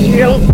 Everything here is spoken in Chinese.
You.